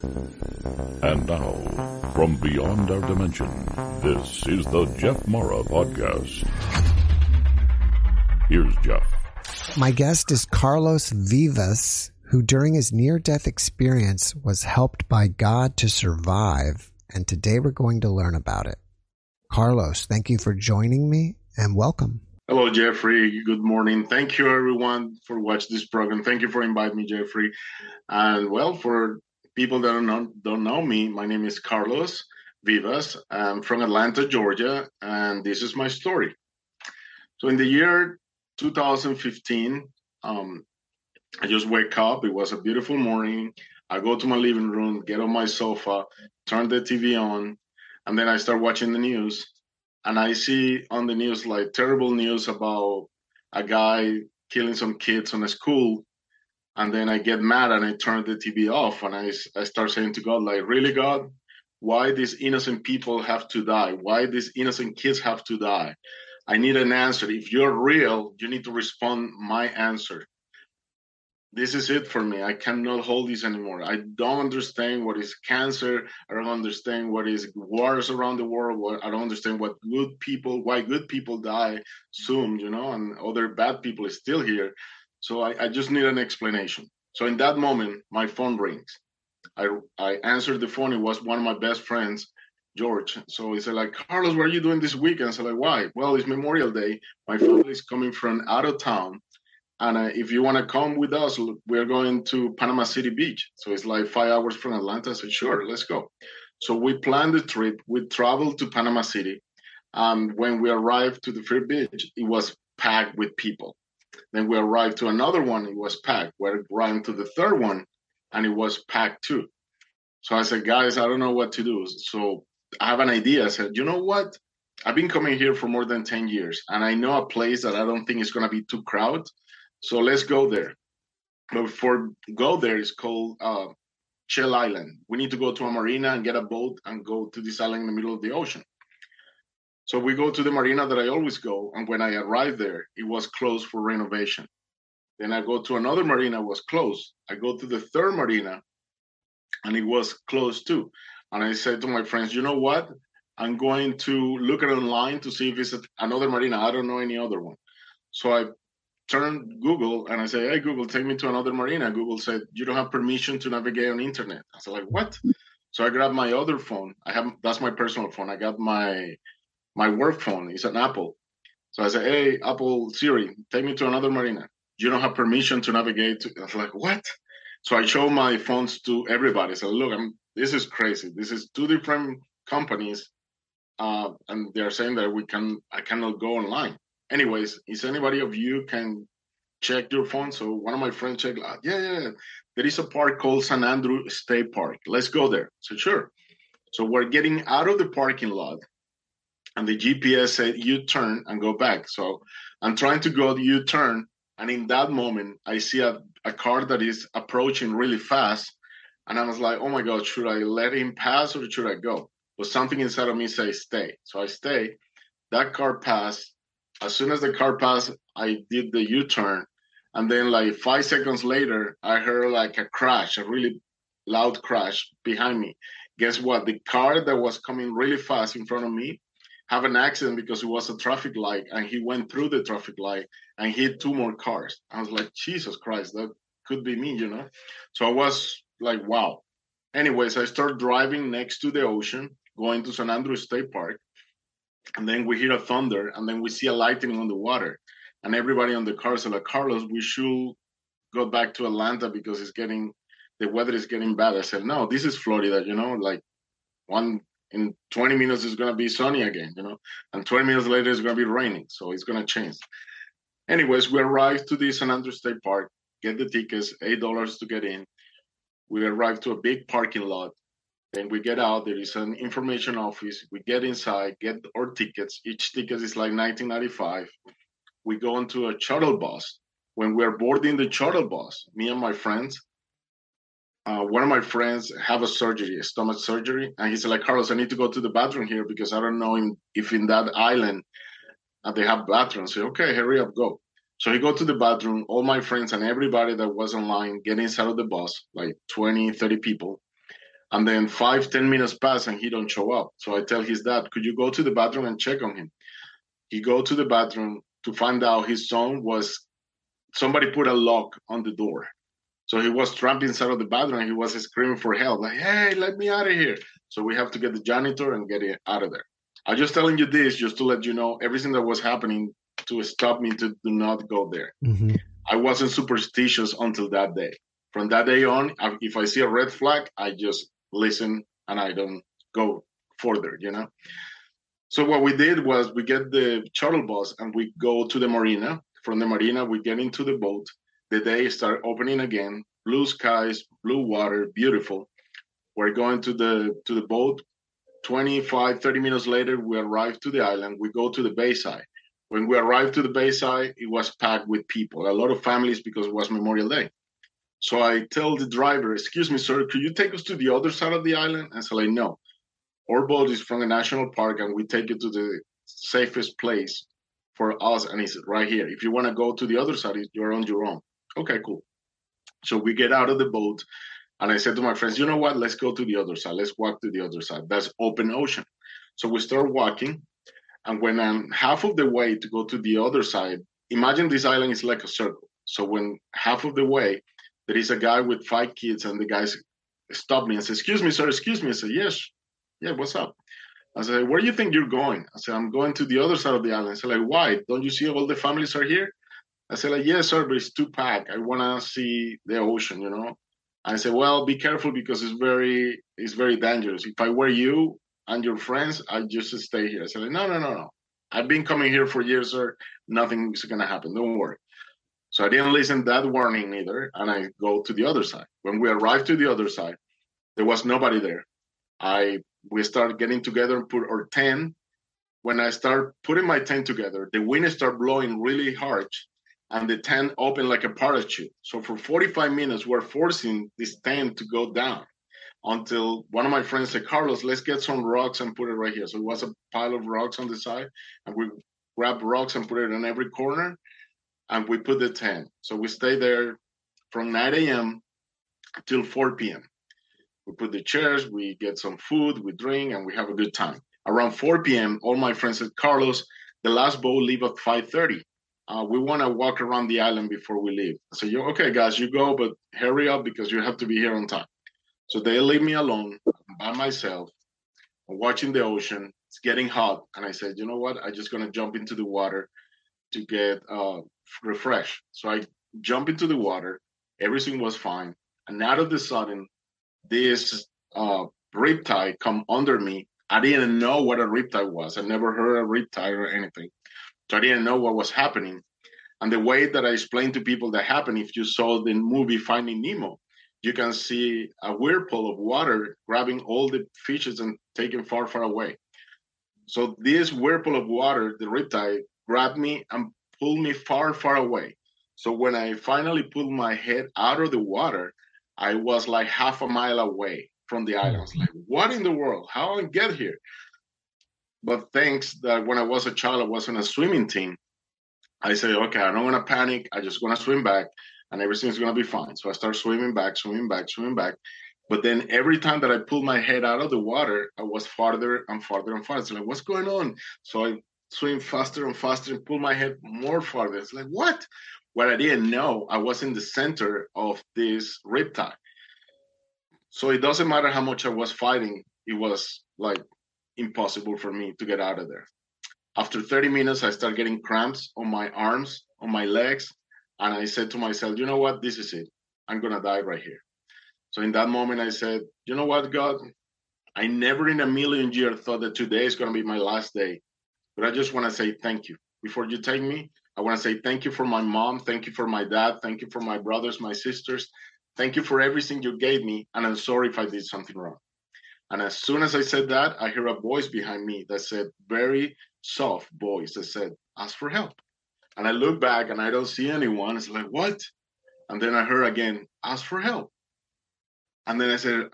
And now, from beyond our dimension, this is the Jeff Mara Podcast. Here's Jeff. My guest is Carlos Vivas, who during his near death experience was helped by God to survive. And today we're going to learn about it. Carlos, thank you for joining me and welcome. Hello, Jeffrey. Good morning. Thank you, everyone, for watching this program. Thank you for inviting me, Jeffrey. And well, for people that don't know, don't know me, my name is Carlos Vivas. I'm from Atlanta, Georgia, and this is my story. So, in the year 2015, um, I just wake up. It was a beautiful morning. I go to my living room, get on my sofa, turn the TV on, and then I start watching the news, and I see on the news like terrible news about a guy killing some kids on a school, and then I get mad and I turn the TV off, and I I start saying to God like, really God, why these innocent people have to die? Why these innocent kids have to die? I need an answer. If you're real, you need to respond my answer this is it for me. I cannot hold this anymore. I don't understand what is cancer. I don't understand what is wars around the world. I don't understand what good people, why good people die soon, you know, and other bad people is still here. So I, I just need an explanation. So in that moment, my phone rings. I I answered the phone. It was one of my best friends, George. So he said, like, Carlos, what are you doing this weekend? I said, like, why? Well, it's Memorial Day. My family is coming from out of town and uh, if you want to come with us, we're going to Panama City Beach. So it's like five hours from Atlanta. I said, sure, let's go. So we planned the trip. We traveled to Panama City. And when we arrived to the free beach, it was packed with people. Then we arrived to another one, it was packed. We arrived to the third one, and it was packed too. So I said, guys, I don't know what to do. So I have an idea. I said, you know what? I've been coming here for more than 10 years, and I know a place that I don't think is going to be too crowded so let's go there. But before go there, it's called uh, Island. We need to go to a marina and get a boat and go to this island in the middle of the ocean. So we go to the marina that I always go, and when I arrived there, it was closed for renovation. Then I go to another marina, was closed. I go to the third marina, and it was closed too. And I said to my friends, you know what? I'm going to look at online to see if it's another marina. I don't know any other one. So I turn Google and I say, "Hey Google, take me to another marina." Google said, "You don't have permission to navigate on internet." I said, "Like what?" So I grabbed my other phone. I have that's my personal phone. I got my my work phone. is an Apple. So I said, "Hey Apple Siri, take me to another marina." You don't have permission to navigate. To, I was like, "What?" So I show my phones to everybody. So look, I'm this is crazy. This is two different companies, uh, and they're saying that we can I cannot go online anyways, is anybody of you can check your phone? So one of my friends checked, uh, yeah, yeah, yeah, there is a park called San Andrew State Park. Let's go there. So sure. So we're getting out of the parking lot, and the GPS said you turn and go back. So I'm trying to go U turn, and in that moment, I see a, a car that is approaching really fast, and I was like, oh my god, should I let him pass or should I go? But something inside of me says stay. So I stay. That car passed as soon as the car passed, I did the U turn. And then, like five seconds later, I heard like a crash, a really loud crash behind me. Guess what? The car that was coming really fast in front of me have an accident because it was a traffic light and he went through the traffic light and hit two more cars. I was like, Jesus Christ, that could be me, you know? So I was like, wow. Anyways, I start driving next to the ocean, going to San Andrew State Park and then we hear a thunder, and then we see a lightning on the water, and everybody on the car said, like, Carlos, we should go back to Atlanta because it's getting the weather is getting bad. I said, no, this is Florida, you know, like one in 20 minutes it's going to be sunny again, you know, and 20 minutes later it's going to be raining, so it's going to change. Anyways, we arrived to the San Andreas State Park, get the tickets, eight dollars to get in. We arrived to a big parking lot, Then we get out. There is an information office. We get inside, get our tickets. Each ticket is like 1995. We go into a shuttle bus. When we're boarding the shuttle bus, me and my friends, uh, one of my friends have a surgery, a stomach surgery, and he said, like, Carlos, I need to go to the bathroom here because I don't know in, if in that island uh, they have bathrooms. So, okay, hurry up, go. So he go to the bathroom. All my friends and everybody that was online get inside of the bus, like 20, 30 people. And then five, 10 minutes pass and he don't show up. So I tell his dad, could you go to the bathroom and check on him? He go to the bathroom to find out his son was, somebody put a lock on the door. So he was trapped inside of the bathroom. He was screaming for help, like, hey, let me out of here. So we have to get the janitor and get it out of there. I'm just telling you this just to let you know everything that was happening to stop me to do not go there. Mm-hmm. I wasn't superstitious until that day. From that day on, if I see a red flag, I just listen and I don't go further, you know? So what we did was we get the shuttle bus and we go to the marina. From the marina, we get into the boat. The day start opening again. Blue skies, blue water, beautiful. We're going to the to the boat. 25, 30 minutes later, we arrive to the island. We go to the bayside. When we arrived to the bayside, it was packed with people, a lot of families because it was Memorial Day. So I tell the driver, excuse me, sir, could you take us to the other side of the island? And so like, no, our boat is from a national park and we take you to the safest place for us. And it's right here. If you want to go to the other side, you're on your own. Okay, cool. So we get out of the boat and I said to my friends, you know what? Let's go to the other side. Let's walk to the other side. That's open ocean. So we start walking and when I'm half of the way to go to the other side, imagine this island is like a circle. So when half of the way, there is a guy with five kids, and the guys stop me and say, "Excuse me, sir. Excuse me." I say, "Yes, yeah. What's up?" I said, "Where do you think you're going?" I said, "I'm going to the other side of the island." I say, "Like, why? Don't you see all the families are here?" I said, "Like, yes, sir, but it's too packed. I want to see the ocean, you know." I said, "Well, be careful because it's very it's very dangerous. If I were you, and your friends, I'd just stay here. I said, no, no, no, no. I've been coming here for years, sir. Nothing's gonna happen. Don't worry. So I didn't listen that warning either, and I go to the other side. When we arrived to the other side, there was nobody there. I we started getting together and put our tent. When I start putting my tent together, the wind started blowing really hard, and the tent opened like a parachute. So for 45 minutes, we're forcing this tent to go down until one of my friends said, Carlos, let's get some rocks and put it right here. So it was a pile of rocks on the side, and we grabbed rocks and put it in every corner, and we put the tent. So we stayed there from 9 a.m. till 4 p.m. We put the chairs, we get some food, we drink, and we have a good time. Around 4 p.m., all my friends said, Carlos, the last boat leave at 5:30. Uh, we want to walk around the island before we leave. I said, okay, guys, you go, but hurry up because you have to be here on time. So they leave me alone by myself, watching the ocean. It's getting hot, and I said, you know what? I'm just gonna jump into the water to get uh, refreshed. So I jump into the water. Everything was fine, and out of the sudden, this uh, riptide come under me. I didn't know what a riptide was. I never heard a riptide or anything, so I didn't know what was happening. And the way that I explained to people that happened, if you saw the movie Finding Nemo, you can see a whirlpool of water grabbing all the fishes and taking far, far away. So this whirlpool of water, the riptide, grabbed me and pulled me far, far away. So when I finally pulled my head out of the water, I was like half a mile away from the island. Like, what in the world? How did I get here? But thanks that when I was a child, I was in a swimming team. I said, okay, I don't want to panic. I just want to swim back and everything's gonna be fine. So I start swimming back, swimming back, swimming back. But then every time that I pulled my head out of the water, I was farther and farther and farther. So like, what's going on? So I swim faster and faster and pull my head more farther. It's like, what? What I didn't know, I was in the center of this riptide. So it doesn't matter how much I was fighting, it was like impossible for me to get out of there. After 30 minutes, I start getting cramps on my arms, on my legs, and I said to myself, you know what? This is it. I'm going to die right here. So in that moment, I said, you know what, God? I never in a million years thought that today is going to be my last day. But I just want to say thank you. Before you take me, I want to say thank you for my mom. Thank you for my dad. Thank you for my brothers, my sisters. Thank you for everything you gave me. And I'm sorry if I did something wrong. And as soon as I said that, I hear a voice behind me that said, very soft voice that said, ask for help. And I look back and I don't see anyone. It's like, what? And then I heard again, ask for help. And then I said,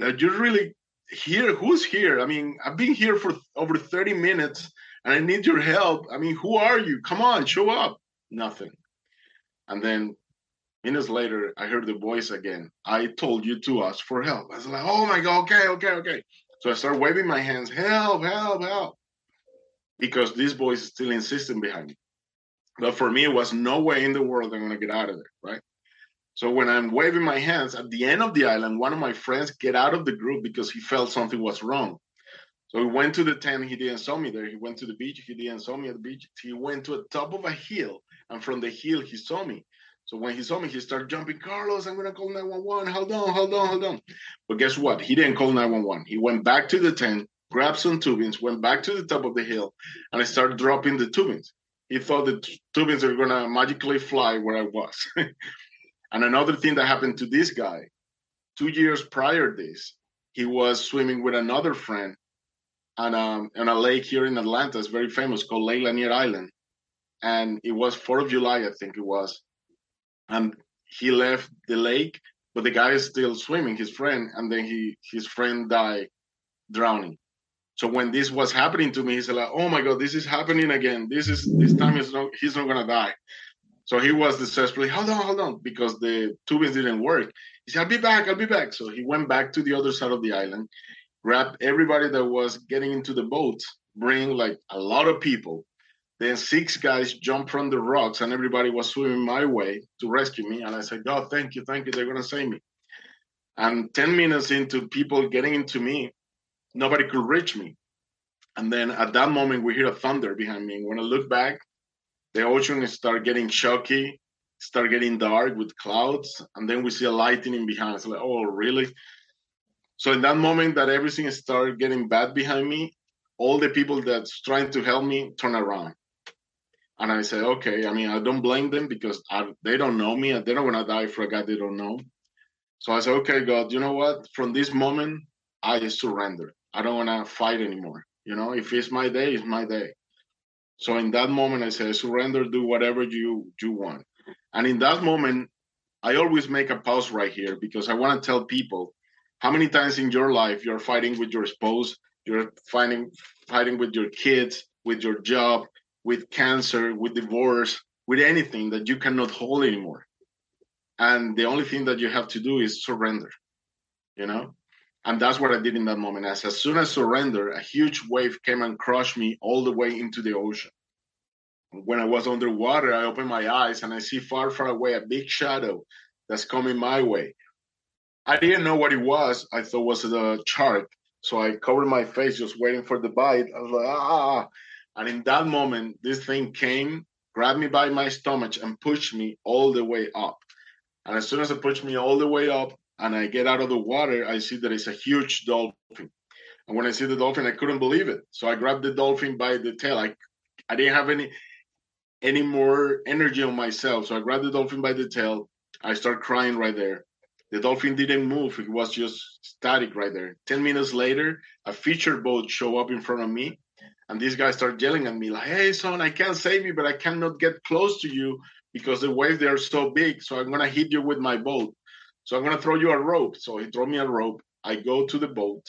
Are you're really here? Who's here? I mean, I've been here for over 30 minutes and I need your help. I mean, who are you? Come on, show up. Nothing. And then minutes later, I heard the voice again. I told you to ask for help. I was like, oh my God, okay, okay, okay. So I started waving my hands, help, help, help. Because this voice is still insisting behind me. But for me, it was no way in the world I'm to get out of there, right? So when I'm waving my hands at the end of the island, one of my friends get out of the group because he felt something was wrong. So he went to the tent. He didn't saw me there. He went to the beach. He didn't saw me at the beach. He went to the top of a hill, and from the hill he saw me. So when he saw me, he started jumping. Carlos, I'm gonna call 911. Hold on, hold on, hold on. But guess what? He didn't call 911. He went back to the tent, grabbed some tubings, went back to the top of the hill, and I started dropping the tubings. He thought the tubings were gonna magically fly where I was. and another thing that happened to this guy, two years prior this, he was swimming with another friend on um, on a lake here in Atlanta. It's very famous called Lake Lanier Island, and it was Fourth of July, I think it was, and he left the lake, but the guy is still swimming, his friend, and then he his friend died drowning. So when this was happening to me, he said like, "Oh my God, this is happening again. This is this time is not he's not gonna die." So he was desperately, hold on, hold on, because the tubing didn't work. He said, I'll be back, I'll be back. So he went back to the other side of the island grabbed everybody that was getting into the boat, bring like a lot of people. Then six guys jumped from the rocks and everybody was swimming my way to rescue me. And I said, God, thank you, thank you. They're gonna save me. And 10 minutes into people getting into me, nobody could reach me. And then at that moment, we hear a thunder behind me. And When I look back, the ocean start getting shocky, start getting dark with clouds, and then we see a lightning behind us. Like, oh, really? So in that moment that everything started getting bad behind me, all the people that's trying to help me turn around. And I say, okay, I mean, I don't blame them because I, they don't know me they don't want to die for a God they don't know. So I said, okay, God, you know what? From this moment, I surrender. I don't want to fight anymore. You know, if it's my day, it's my day. So in that moment, I said, surrender, do whatever you you want. And in that moment, I always make a pause right here because I want to tell people how many times in your life you're fighting with your spouse, you're fighting fighting with your kids, with your job, with cancer, with divorce, with anything that you cannot hold anymore. And the only thing that you have to do is surrender, you know? And that's what I did in that moment. As, as soon as I surrendered, a huge wave came and crushed me all the way into the ocean. When I was underwater, I opened my eyes and I see far, far away a big shadow that's coming my way. I didn't know what it was. I thought was a shark. So I covered my face just waiting for the bite. I was like, ah. And in that moment, this thing came, grabbed me by my stomach, and pushed me all the way up. And as soon as it pushed me all the way up and I get out of the water, I see that it's a huge dolphin. And when I see the dolphin, I couldn't believe it. So I grabbed the dolphin by the tail. I, I didn't have any any more energy on myself. So I grabbed the dolphin by the tail. I start crying right there. The dolphin didn't move. It was just static right there. 10 minutes later, a feature boat show up in front of me. And these guys start yelling at me like, hey, son, I can't save you, but I cannot get close to you because the waves, they are so big. So I'm going to hit you with my boat. So I'm going to throw you a rope. So he threw me a rope. I go to the boat.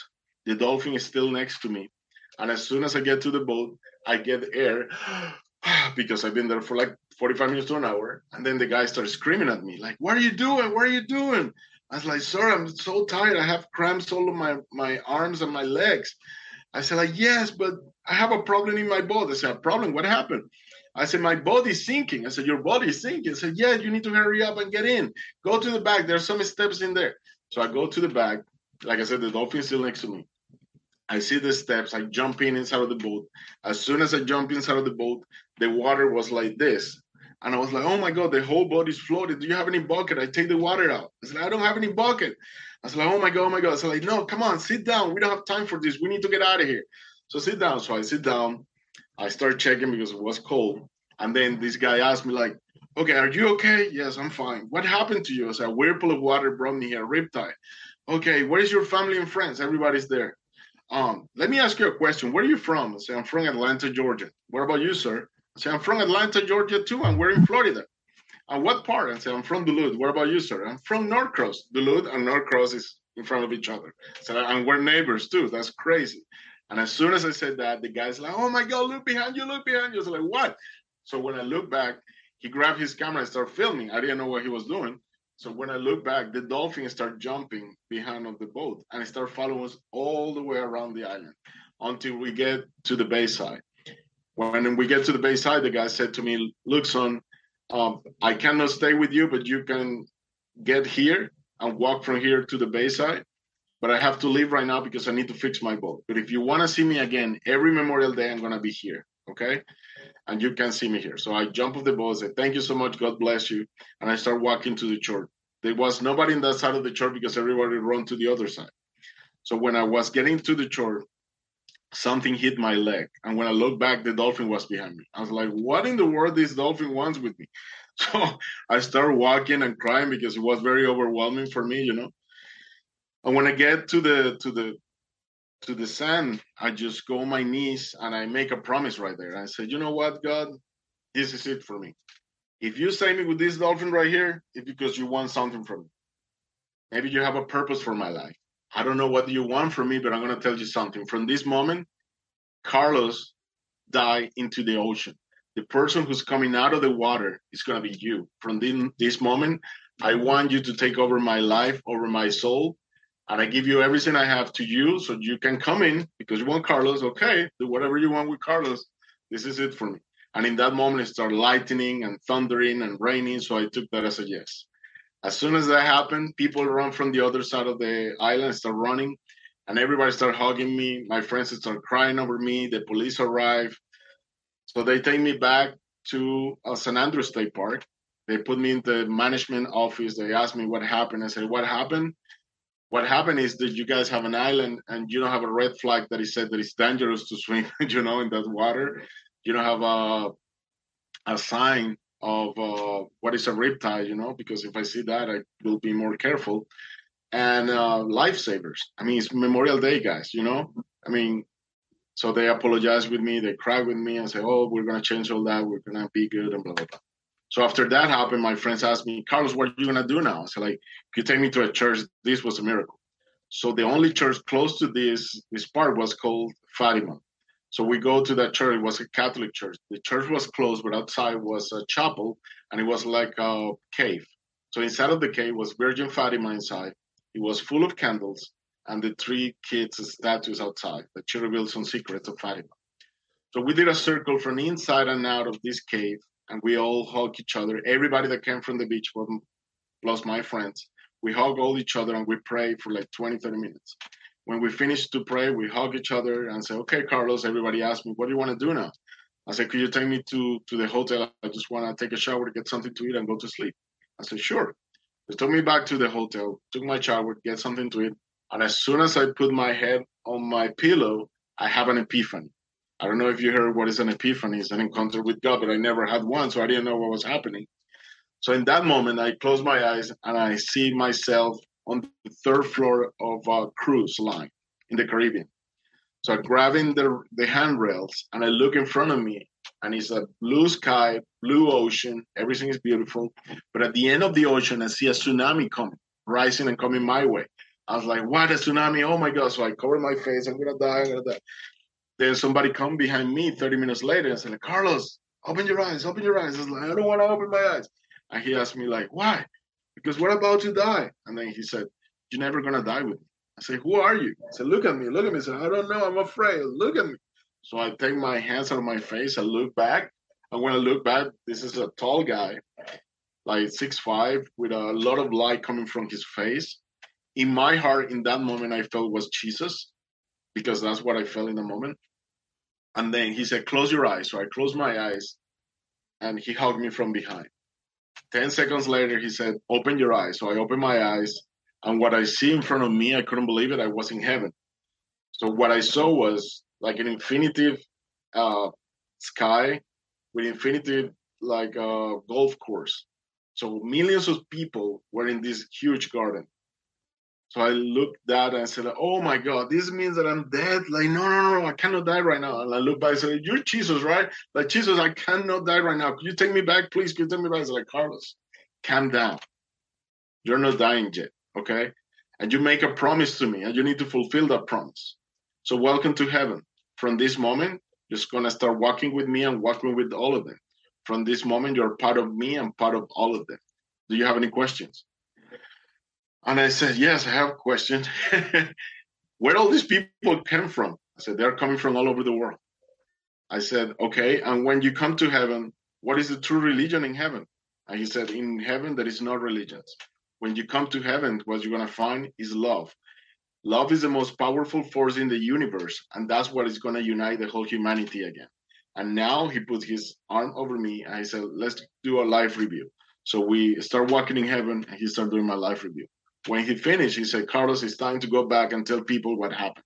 The dolphin is still next to me. And as soon as I get to the boat, I get air because I've been there for like 45 minutes to an hour. And then the guy starts screaming at me, like, what are you doing? What are you doing? I was like, sir, I'm so tired. I have cramps all of my, my arms and my legs. I said, like, yes, but I have a problem in my body. I said, a problem? What happened? I said, my body's sinking. I said, your body's sinking. I said, yeah, you need to hurry up and get in. Go to the back. There's some steps in there. So I go to the back. Like I said, the dolphin's still next to me. I see the steps. I jump in inside of the boat. As soon as I jump inside of the boat, the water was like this. And I was like, oh my God, the whole body's floated. Do you have any bucket? I take the water out. I said, I don't have any bucket. I was like, oh my God, oh my God. So like, no, come on, sit down. We don't have time for this. We need to get out of here. So sit down. So I sit down. I start checking because it was cold. And then this guy asked me, like, okay, are you okay? Yes, I'm fine. What happened to you? I said, a whirlpool of water brought me here, riptide. Okay, where is your family and friends? Everybody's there. Um, let me ask you a question. Where are you from? I said, I'm from Atlanta, Georgia. What about you, sir? I said, I'm from Atlanta, Georgia too, and we're in Florida. And what part? I said, I'm from Duluth. What about you, sir? I'm from Norcross. Duluth and Norcross is in front of each other. So, and we're neighbors too. That's crazy. And as soon as I said that, the guy's like, oh my God, look behind you, look behind you. I was like, what? So when I look back, he grabbed his camera and started filming. I didn't know what he was doing. So when I look back, the dolphin start jumping behind of the boat and start following us all the way around the island until we get to the bayside. When we get to the bayside, the guy said to me, look, son, um, I cannot stay with you, but you can get here and walk from here to the bayside. But I have to leave right now because I need to fix my boat. But if you want to see me again, every Memorial Day, I'm going to be here. Okay. And you can see me here. So I jump off the boat, say, Thank you so much. God bless you. And I start walking to the church. There was nobody in that side of the church because everybody run to the other side. So when I was getting to the church, something hit my leg. And when I looked back, the dolphin was behind me. I was like, what in the world this dolphin wants with me? So I started walking and crying because it was very overwhelming for me, you know. And when I get to the to the to the sand, I just go on my knees and I make a promise right there. I said, you know what, God, this is it for me. If you save me with this dolphin right here, it's because you want something from me. Maybe you have a purpose for my life. I don't know what you want from me, but I'm going to tell you something. From this moment, Carlos died into the ocean. The person who's coming out of the water is going to be you. From this moment, I want you to take over my life, over my soul, and I give you everything I have to you so you can come in because you want Carlos. Okay, do whatever you want with Carlos. This is it for me. And in that moment, it started lightning and thundering and raining. So I took that as a yes. As soon as that happened, people run from the other side of the island, start running, and everybody start hugging me. My friends start crying over me. The police arrive. So they take me back to uh, San Andreas State Park. They put me in the management office. They asked me what happened. I said, What happened? What happened is that you guys have an island and you don't have a red flag that is said that it's dangerous to swim, you know, in that water. You don't have a a sign of uh, what is a riptide, you know, because if I see that, I will be more careful. And uh, lifesavers. I mean, it's Memorial Day, guys, you know? I mean, so they apologize with me, they cry with me and say, oh, we're going to change all that, we're going to be good, and blah, blah, blah. So after that happened, my friends asked me, Carlos, what are you to do now? I said, like, if you take me to a church? This was a miracle. So the only church close to this this part was called Fatima. So we go to that church. It was a Catholic church. The church was closed, but outside was a chapel, and it was like a cave. So inside of the cave was Virgin Fatima inside. It was full of candles, and the three kids' statues outside that she reveals some secrets of Fatima. So we did a circle from inside and out of this cave, and we all hug each other. Everybody that came from the beach, plus my friends, we hug all each other and we pray for like 20, 30 minutes when we finish to pray, we hug each other and say, "Okay, Carlos." Everybody asked me, "What do you want to do now?" I said, "Could you take me to to the hotel? I just want to take a shower, get something to eat, and go to sleep." I said, "Sure." They took me back to the hotel, took my shower, get something to eat, and as soon as I put my head on my pillow, I have an epiphany. I don't know if you heard what is an epiphany. It's an encounter with God, but I never had one, so I didn't know what was happening. So in that moment, I close my eyes and I see myself on the third floor of a cruise line in the Caribbean. So I'm grabbing the, the handrails and I look in front of me and it's a blue sky, blue ocean, everything is beautiful. But at the end of the ocean, I see a tsunami coming, rising and coming my way. I was like, what, a tsunami? Oh my God. So I cover my face, I'm gonna die, I'm gonna die. Then somebody come behind me 30 minutes later and said, like, Carlos, open your eyes, open your eyes. I was like, I don't want to open my eyes. And he asked me, like, why? because we're about to die. And then he said, You're never gonna die with me. I said, Who are you? I said, Look at me, look at me. I said, I don't know, I'm afraid. Look at me. So I take my hands out of my face, I look back. And when I look back, this is a tall guy, like six five, with a lot of light coming from his face. In my heart, in that moment, I felt was Jesus, because that's what I felt in the moment. And then he said, Close your eyes. So I closed my eyes and he hugged me from behind. 10 seconds later, he said, Open your eyes. So I opened my eyes, and what I see in front of me, I couldn't believe it. I was in heaven. So what I saw was like an infinitive uh, sky with infinitive like a uh, golf course. So millions of people were in this huge garden. So I looked that and I said, "Oh my God, this means that I'm dead." Like, no, no, no, I cannot die right now. And I look back and said, "You're Jesus, right? Like Jesus, I cannot die right now. Could you take me back, please? Could you take me back?" I said, "Like Carlos, calm down. You're not dying yet, okay? And you make a promise to me, and you need to fulfill that promise. So welcome to heaven. From this moment, you're just gonna start walking with me and walking with all of them. From this moment, you're part of me and part of all of them. Do you have any questions?" And I said, Yes, I have a question. Where all these people came from? I said, They're coming from all over the world. I said, Okay, and when you come to heaven, what is the true religion in heaven? And he said, In heaven, there is no religions. When you come to heaven, what you're going to find is love. Love is the most powerful force in the universe, and that's what is going to unite the whole humanity again. And now he put his arm over me and he said, Let's do a life review. So we start walking in heaven, and he started doing my life review. When he finished, he said, Carlos, it's time to go back and tell people what happened.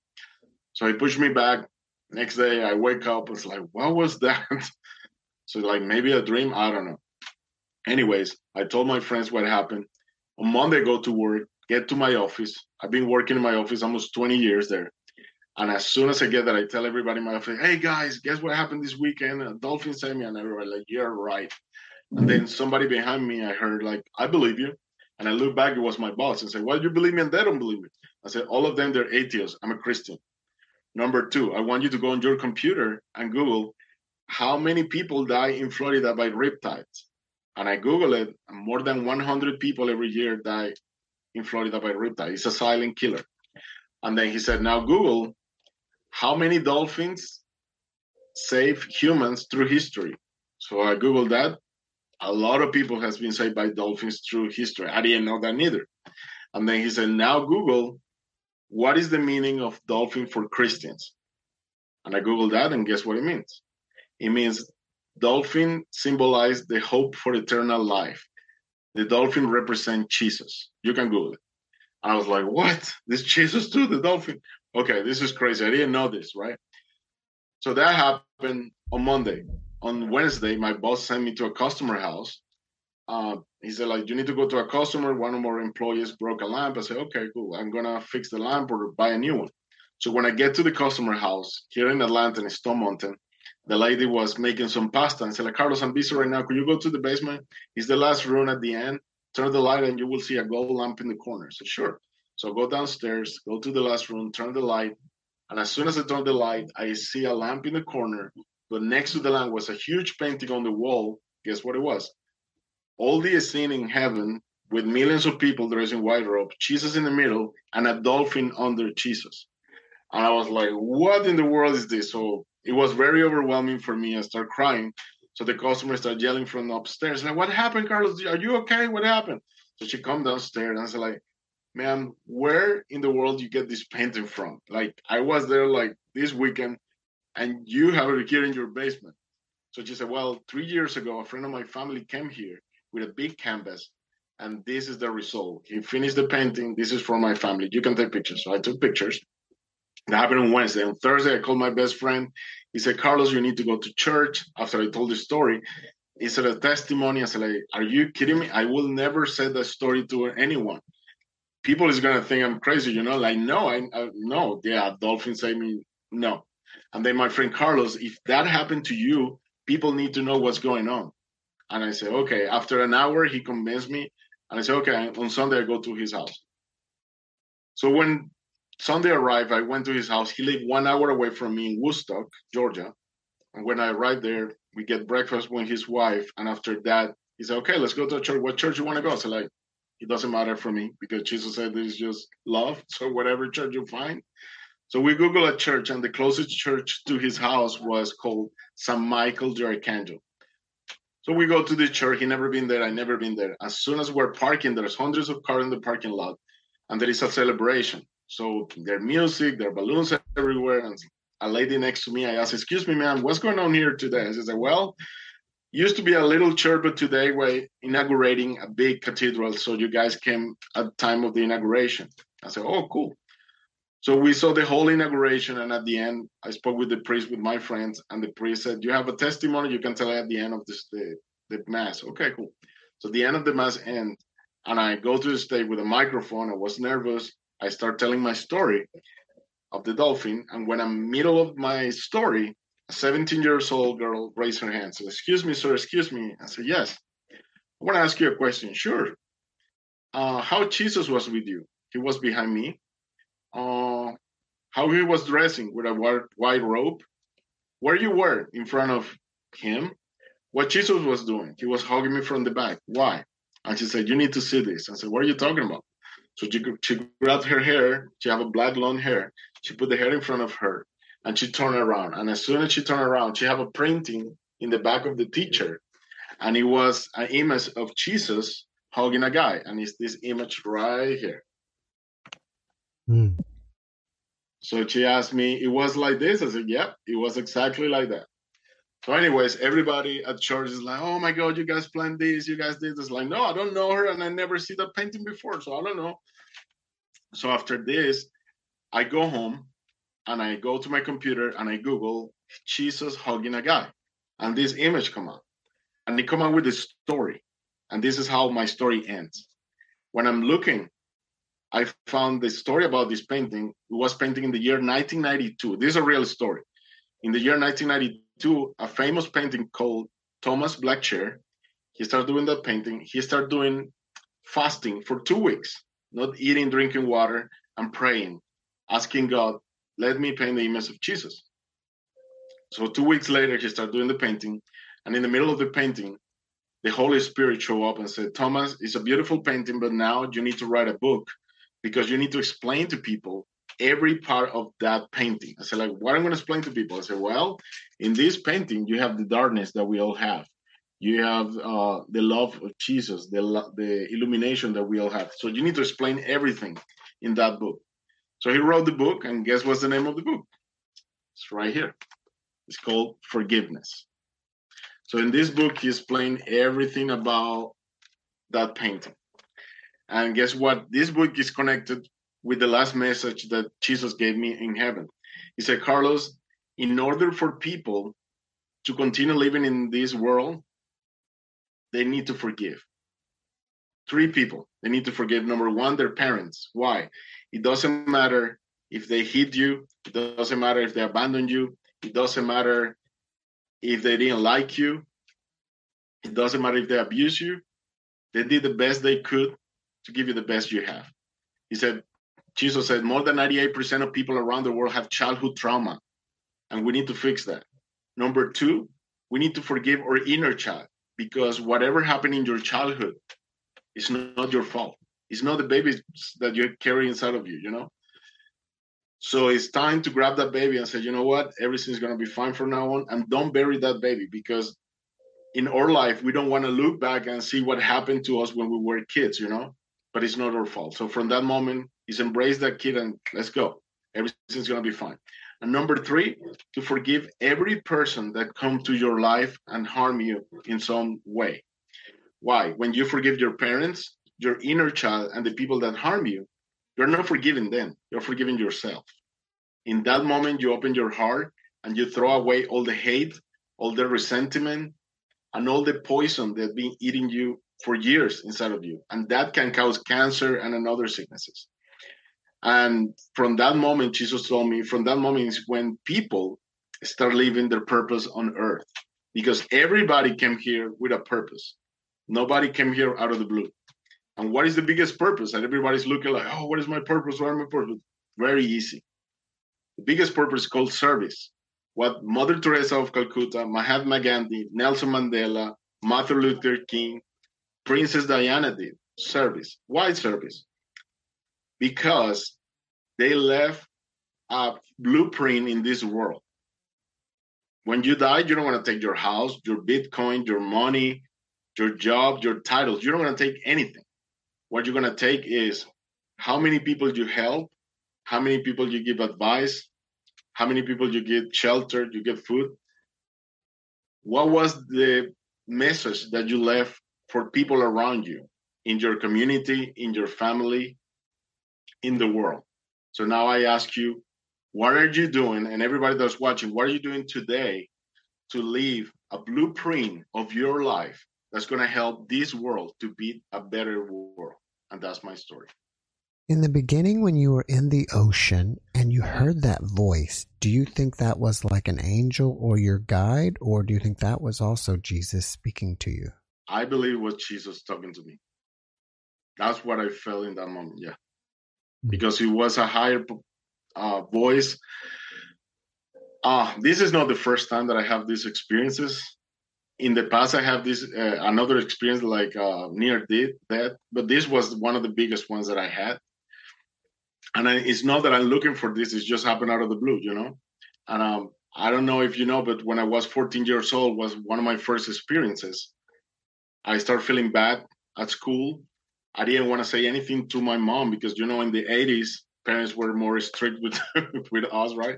So he pushed me back. Next day, I wake up. It's like, what was that? so, like, maybe a dream? I don't know. Anyways, I told my friends what happened. On Monday, I go to work, get to my office. I've been working in my office almost 20 years there. And as soon as I get there, I tell everybody in my office, hey guys, guess what happened this weekend? A dolphin sent me, and everybody like, you're right. And then somebody behind me, I heard like, I believe you. And I look back, it was my boss and say, Well, you believe me and they don't believe me. I said, All of them, they're atheists. I'm a Christian. Number two, I want you to go on your computer and Google how many people die in Florida by riptides. And I Google it, and more than 100 people every year die in Florida by riptide. It's a silent killer. And then he said, Now Google how many dolphins save humans through history. So I Googled that a lot of people has been saved by dolphins through history. I didn't know that neither. And then he said, now Google, what is the meaning of dolphin for Christians? And I Googled that and guess what it means? It means dolphin symbolize the hope for eternal life. The dolphin represent Jesus. You can Google it. I was like, what? This Jesus too, the dolphin. Okay, this is crazy. I didn't know this, right? So that happened on Monday on Wednesday, my boss sent me to a customer house. Uh, he said, like, you need to go to a customer. One of our employees broke a lamp. I said, okay, cool. I'm gonna fix the lamp or buy a new one. So when I get to the customer house here in Atlanta in Stone Mountain, the lady was making some pasta and said, like, Carlos, I'm busy right now. Could you go to the basement? It's the last room at the end. Turn the light and you will see a gold lamp in the corner. So sure. So go downstairs, go to the last room, turn the light. And as soon as I turn the light, I see a lamp in the corner but next to the lamp was a huge painting on the wall. Guess what it was? All the scene in heaven with millions of people dressed in white robe, Jesus in the middle, and a dolphin under Jesus. And I was like, what in the world is this? So it was very overwhelming for me. I started crying. So the customer started yelling from upstairs, like, what happened, Carlos? Are you okay? What happened? So she come downstairs and I said, like, man, where in the world you get this painting from? Like I was there like this weekend and you have it here in your basement. So she said, Well, three years ago, a friend of my family came here with a big canvas, and this is the result. He finished the painting. This is for my family. You can take pictures. So I took pictures. That happened on Wednesday. On Thursday, I called my best friend. He said, Carlos, you need to go to church. After I told the story, he said a testimony. I said, like, Are you kidding me? I will never say that story to anyone. People is gonna think I'm crazy, you know. Like, no, I, I no, yeah, dolphins say me no. And then my friend Carlos, if that happened to you, people need to know what's going on. And I said, okay. After an hour, he convinced me. And I said, okay, on Sunday, I go to his house. So when Sunday arrived, I went to his house. He lived one hour away from me in Woodstock, Georgia. And when I arrived there, we get breakfast with his wife. And after that, he said, okay, let's go to a church. What church you want to go? I said, like, it doesn't matter for me because Jesus said it's just love. So whatever church you find, so we Google a church, and the closest church to his house was called St. Michael the Archangel. So we go to the church. He never been there. I never been there. As soon as we're parking, there's hundreds of cars in the parking lot, and there is a celebration. So there music, there are balloons everywhere, and a lady next to me. I asked, "Excuse me, ma'am, what's going on here today?" She said, "Well, used to be a little church, but today we're inaugurating a big cathedral. So you guys came at the time of the inauguration." I said, "Oh, cool." So we saw the whole inauguration, and at the end, I spoke with the priest, with my friends, and the priest said, "You have a testimony. You can tell at the end of this the, the mass." Okay, cool. So the end of the mass end, and I go to the stage with a microphone. I was nervous. I start telling my story of the dolphin. And when I'm middle of my story, a 17 years old girl raised her hand. Said, "Excuse me, sir. Excuse me." I said, "Yes." I want to ask you a question. Sure. Uh, how Jesus was with you? He was behind me. Uh, how he was dressing with a white, robe? Where you were in front of him? What Jesus was doing? He was hugging me from the back. Why? And she said, "You need to see this." I said, "What are you talking about?" So she, she grabbed her hair. She have a black long hair. She put the hair in front of her, and she turned around. And as soon as she turned around, she have a printing in the back of the teacher, and it was an image of Jesus hugging a guy, and it's this image right here. Mm. So she asked me, "It was like this?" I said, "Yep, it was exactly like that." So, anyways, everybody at church is like, "Oh my God, you guys planned this, you guys did this." Like, no, I don't know her, and I never see that painting before, so I don't know. So after this, I go home and I go to my computer and I Google Jesus hugging a guy, and this image come out, and they come out with a story, and this is how my story ends. When I'm looking, I found the story about this painting. It was painting in the year 1992. This is a real story. In the year 1992 a famous painting called Thomas Blackshear. He started doing that painting. He started doing fasting for two weeks, not eating, drinking water, and praying, asking God, let me paint the image of Jesus. So two weeks later, he started doing the painting. And in the middle of the painting, the Holy Spirit showed up and said, Thomas, it's a beautiful painting, but now you need to write a book because you need to explain to people every part of that painting. I said, like, what I'm going to explain to people? I said, well, in this painting, you have the darkness that we all have. You have uh, the love of Jesus, the the illumination that we all have. So you need to explain everything in that book. So he wrote the book, and guess what's the name of the book? It's right here. It's called Forgiveness. So in this book, he explained everything about that painting. And guess what? This book is connected with the last message that Jesus gave me in heaven. He said, Carlos, in order for people to continue living in this world, they need to forgive. Three people they need to forgive. Number one, their parents. Why? It doesn't matter if they hit you, it doesn't matter if they abandoned you, it doesn't matter if they didn't like you, it doesn't matter if they abuse you. They did the best they could to give you the best you have. He said, Jesus said more than 98% of people around the world have childhood trauma, and we need to fix that. Number two, we need to forgive our inner child because whatever happened in your childhood is not your fault. It's not the baby that you carry inside of you, you know? So it's time to grab that baby and say, you know what, everything's going to be fine from now on. And don't bury that baby because in our life, we don't want to look back and see what happened to us when we were kids, you know? But it's not our fault. So from that moment, is embrace that kid and let's go. Everything's gonna be fine. And number three, to forgive every person that come to your life and harm you in some way. Why? When you forgive your parents, your inner child, and the people that harm you, you're not forgiving them. You're forgiving yourself. In that moment, you open your heart and you throw away all the hate, all the resentment, and all the poison that's been eating you for years inside of you. And that can cause cancer and another sicknesses. And from that moment, Jesus told me, from that moment is when people start living their purpose on earth. Because everybody came here with a purpose. Nobody came here out of the blue. And what is the biggest purpose? And everybody's looking like, oh, what is my purpose? What is my purpose? Very easy. The biggest purpose is called service. What Mother Teresa of Calcutta, Mahatma Gandhi, Nelson Mandela, Martin Luther King, Princess Diana did service. Why service? because they left a blueprint in this world. When you die, you don't want to take your house, your Bitcoin, your money, your job, your titles. You don't want to take anything. What you're going to take is how many people you help, how many people you give advice, how many people you give shelter, you give food. What was the message that you left for people around you in your community, in your family, in the world. So now I ask you, what are you doing? And everybody that's watching, what are you doing today to leave a blueprint of your life that's going to help this world to be a better world? And that's my story. In the beginning, when you were in the ocean and you heard that voice, do you think that was like an angel or your guide, or do you think that was also Jesus speaking to you? I believe it was Jesus talking to me. That's what I felt in that moment, yeah. Mm-hmm. Because it was a higher uh, voice. Uh, this is not the first time that I have these experiences. In the past, I have this uh, another experience like uh, near death, that but this was one of the biggest ones that I had and I, it's not that I'm looking for this; it's just happened out of the blue, you know. And um, I don't know if you know, but when I was 14 years old, was one of my first experiences. I started feeling bad at school. I didn't want to say anything to my mom because you know in the 80s parents were more strict with with us, right?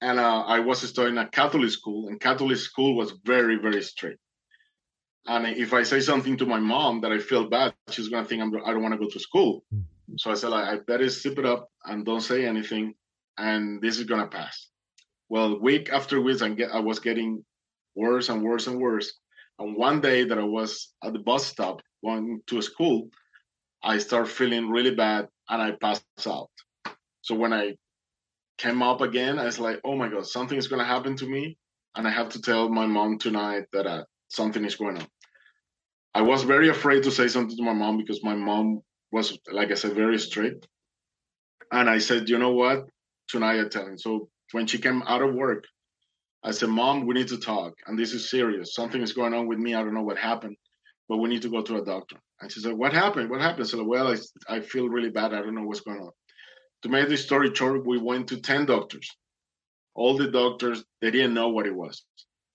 And uh, I was studying at Catholic school, and Catholic school was very very strict. And if I say something to my mom that I feel bad, she's gonna think I'm, I don't want to go to school. Mm. So I said, like, I better zip it up and don't say anything, and this is gonna pass. Well, week after week, I get I was getting worse and worse and worse. And one day that I was at the bus stop going to school, I start feeling really bad and I passed out. So when I came up again, I was like, oh my God, something is going to happen to me. And I have to tell my mom tonight that uh, something is going on. I was very afraid to say something to my mom because my mom was, like I said, very strict. And I said, you know what? Tonight I tell him. So when she came out of work, I said, Mom, we need to talk. And this is serious. Something is going on with me. I don't know what happened, but we need to go to a doctor. And she said, What happened? What happened? I said, Well, I, I feel really bad. I don't know what's going on. To make the story short, we went to 10 doctors. All the doctors, they didn't know what it was.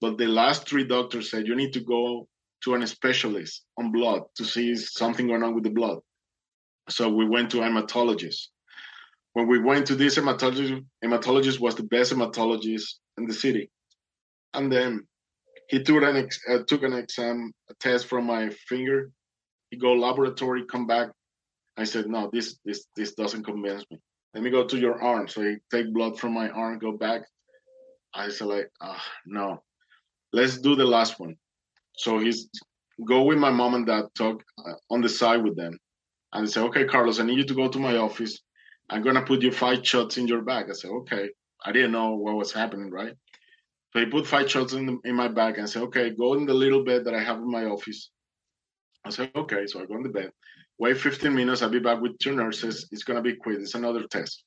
But the last three doctors said, You need to go to an specialist on blood to see something going on with the blood. So we went to hematologist. When we went to this hematologist, hematologist was the best hematologist in the city. And then he took an ex, uh, took an exam, a test from my finger. He go laboratory, come back. I said, no, this this this doesn't convince me. Let me go to your arm. So he take blood from my arm, go back. I said like, ah, no, let's do the last one. So he's go with my mom and dad, talk uh, on the side with them and they say, okay, Carlos, I need you to go to my office. I'm gonna put you five shots in your bag. I said, okay. I didn't know what was happening, right? So he put five shots in the, in my bag and said, okay, go in the little bed that I have in my office. I said, okay. So I go in the bed. Wait 15 minutes. I'll be back with two nurses. It's gonna be quick. It's another test.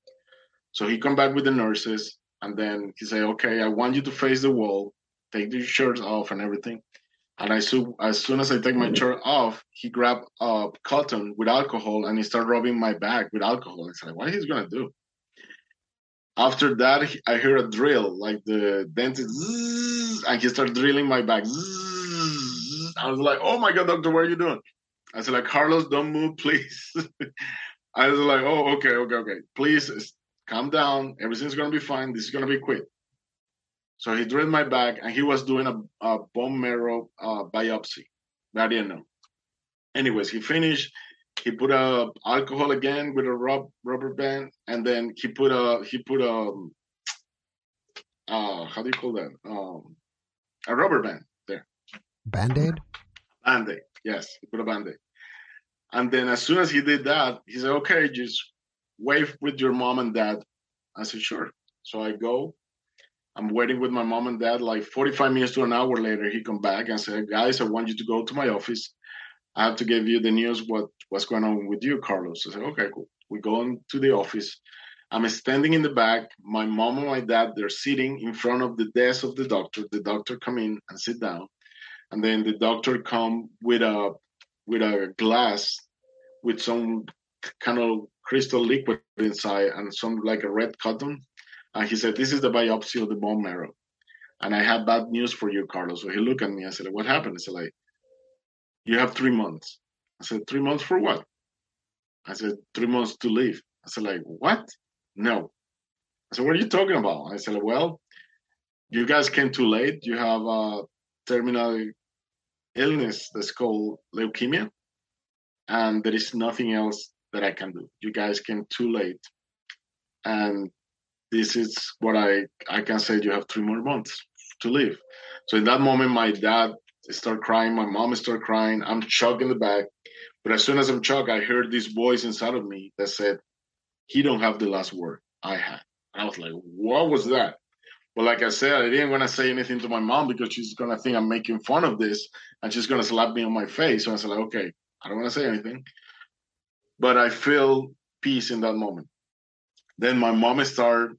So he come back with the nurses, and then he say, okay, I want you to face the wall, take the shirts off and everything. And I so, as soon as I take my mm-hmm. shirt off, he grabbed a cotton with alcohol and he started rubbing my back with alcohol. I said, what he's gonna do? After that, I hear a drill, like the dentist, and he started drilling my back. I was like, oh my God, doctor, what are you doing? I said, like, Carlos, don't move, please. I was like, oh, okay, okay, okay. Please calm down. Everything's gonna be fine. This is gonna be quick. So he drilled my back and he was doing a, a bone marrow uh, biopsy. I didn't know. Anyways, he finished. He put a alcohol again with a rub, rubber band, and then he put a he put a uh, how do you call that? Um, a rubber band there. Band aid. Band aid. Yes, he put a band aid. And then as soon as he did that, he said, "Okay, just wave with your mom and dad." I said, "Sure." So I go I'm waiting with my mom and dad. Like 45 minutes to an hour later, he come back and said, "Guys, I want you to go to my office. I have to give you the news. What what's going on with you, Carlos?" I said, "Okay, cool." We go into the office. I'm standing in the back. My mom and my dad they're sitting in front of the desk of the doctor. The doctor come in and sit down, and then the doctor come with a with a glass with some kind of crystal liquid inside and some like a red cotton and he said, This is the biopsy of the bone marrow. And I have bad news for you, Carlos. So he looked at me. I said, What happened? He said, like, you have three months. I said, Three months for what? I said, Three months to live. I said, like, what? No. I said, What are you talking about? I said, Well, you guys came too late. You have a terminal illness that's called leukemia. And there is nothing else that I can do. You guys came too late. And this is what I I can say. You have three more months to live. So in that moment, my dad start crying, my mom start crying. I'm in the back. But as soon as I'm shocked, I heard this voice inside of me that said, he don't have the last word. I had. I was like, what was that? But like I said, I didn't want to say anything to my mom because she's gonna think I'm making fun of this and she's gonna slap me on my face. So I said, like, okay, I don't want to say anything. But I feel peace in that moment. Then my mom started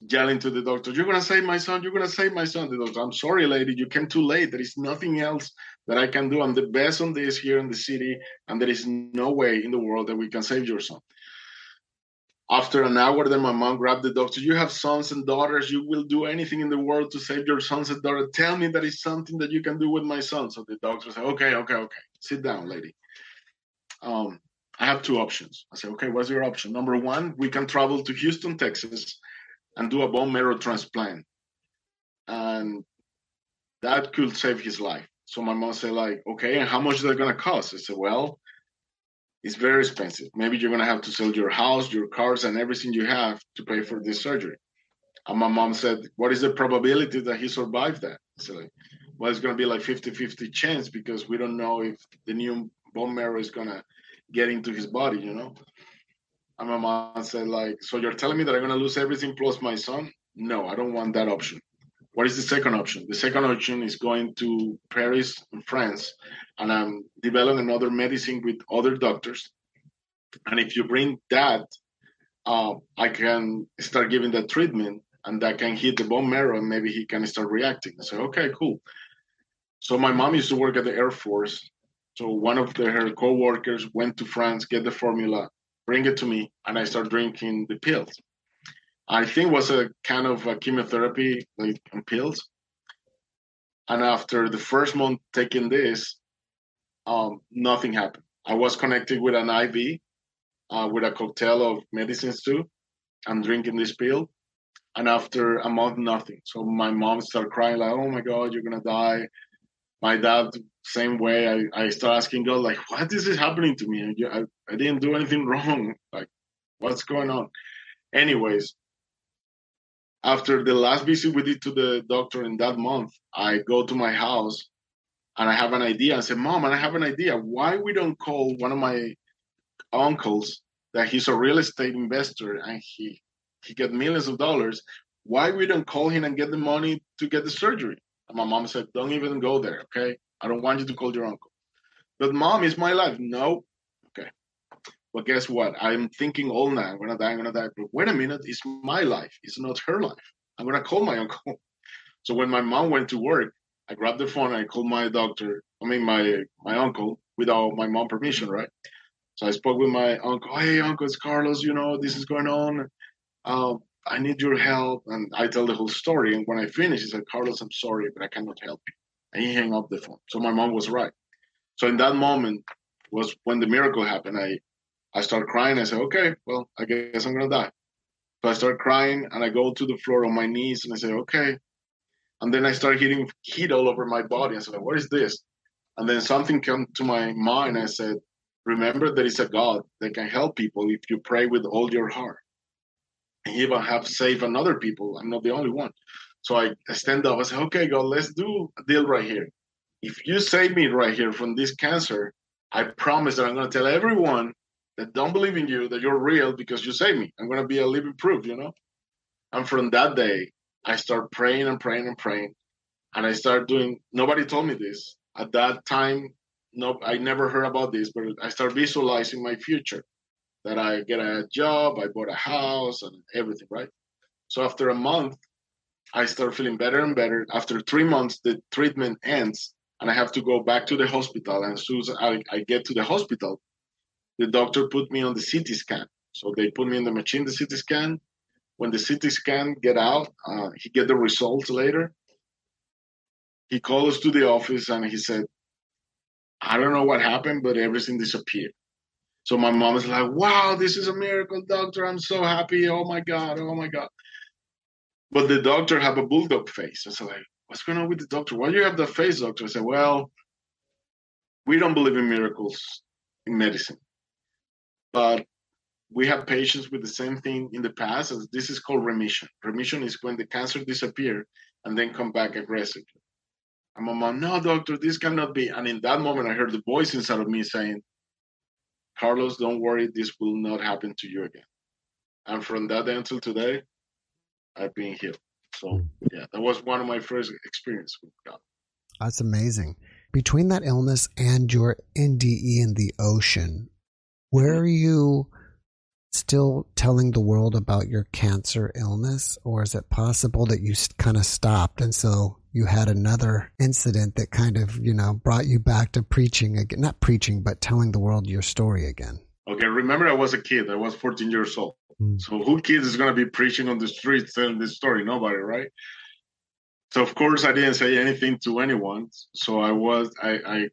yelling to the doctor, You're gonna save my son, you're gonna save my son. The doctor, I'm sorry, lady, you came too late. There is nothing else that I can do. I'm the best on this here in the city, and there is no way in the world that we can save your son. After an hour, then my mom grabbed the doctor. You have sons and daughters. You will do anything in the world to save your sons and daughters. Tell me that is something that you can do with my son. So the doctor said, Okay, okay, okay. Sit down, lady. Um, I have two options. I said, Okay, what's your option? Number one, we can travel to Houston, Texas, and do a bone marrow transplant. And that could save his life. So my mom said, like, okay, and how much is that gonna cost? I said, well, it's very expensive. Maybe you're gonna have to sell your house, your cars, and everything you have to pay for this surgery. And my mom said, What is the probability that he survived that? I said, like, well, it's gonna be like 50-50 chance because we don't know if the new bone marrow is gonna get into his body, you know. And my mom said, like, so you're telling me that I'm gonna lose everything plus my son? No, I don't want that option. What is the second option? The second option is going to Paris, France, and I'm developing another medicine with other doctors. And if you bring that, uh, I can start giving that treatment, and that can hit the bone marrow, and maybe he can start reacting. I said, okay, cool. So my mom used to work at the Air Force. So one of the, her co-workers went to France, get the formula, bring it to me, and I start drinking the pills. I think was a kind of a chemotherapy like pills. And after the first month taking this, um, nothing happened. I was connected with an IV, uh, with a cocktail of medicines too. I'm drinking this pill, and after a month, nothing. So my mom started crying like, "Oh my God, you're gonna die." My dad, same way. I I start asking God like, "What is this happening to me? I, I didn't do anything wrong. Like, what's going on?" Anyways, after the last visit we did to the doctor in that month, I go to my house and I have an idea. I said, Mom, and I have an idea. Why we don't call one of my uncles that he's a real estate investor and he he get millions of dollars. Why we don't call him and get the money to get the surgery? And my mom said, Don't even go there, okay? I don't want you to call your uncle. But mom, is my life. No. Okay. But guess what? I'm thinking all night, I'm gonna die, I'm gonna die. But wait a minute, it's my life, it's not her life. I'm gonna call my uncle. So when my mom went to work, I grabbed the phone I called my doctor, I mean my my uncle, without my mom permission, right? So I spoke with my uncle, hey uncle, it's Carlos, you know, this is going on. Uh, I need your help. And I tell the whole story. And when I finish, he said, Carlos, I'm sorry, but I cannot help you. And he hung up the phone. So my mom was right. So in that moment was when the miracle happened. I I start crying. I said, okay, well, I guess I'm gonna die. So I start crying and I go to the floor on my knees and I say, okay. And then I start hitting heat all over my body. I said, what is this? And then something came to my mind. I said, remember there is a God that can help people if you pray with all your heart. Even have saved another people. I'm not the only one. So I, I stand up. I say, okay, God, let's do a deal right here. If you save me right here from this cancer, I promise that I'm going to tell everyone that don't believe in you that you're real because you saved me. I'm gonna be a living proof, you know. And from that day, I start praying and praying and praying, and I start doing. Nobody told me this at that time. No, I never heard about this, but I start visualizing my future. That I get a job, I bought a house, and everything, right? So after a month, I start feeling better and better. After three months, the treatment ends, and I have to go back to the hospital. And as soon as I, I get to the hospital, the doctor put me on the CT scan. So they put me in the machine, the CT scan. When the CT scan get out, uh, he get the results later. He called us to the office and he said, I don't know what happened, but everything disappeared. So my mom is like, wow, this is a miracle, doctor. I'm so happy. Oh my God. Oh my God. But the doctor have a bulldog face. I said, like, what's going on with the doctor? Why do you have that face, doctor? I said, well, we don't believe in miracles in medicine but we have patients with the same thing in the past. As this is called remission. Remission is when the cancer disappear and then come back aggressively. And my mom, no, doctor, this cannot be. And in that moment, I heard the voice inside of me saying, Carlos, don't worry, this will not happen to you again. And from that day until today, I've been healed. So hmm. yeah, that was one of my first experience with God. That's amazing. Between that illness and your NDE in the ocean, where mm-hmm. are you still telling the world about your cancer illness, or is it possible that you kind of stopped and so you had another incident that kind of you know brought you back to preaching again? Not preaching, but telling the world your story again. Okay, remember I was a kid. I was 14 years old. Mm. So who kid is going to be preaching on the streets telling this story? Nobody, right? So of course I didn't say anything to anyone. So I was I, I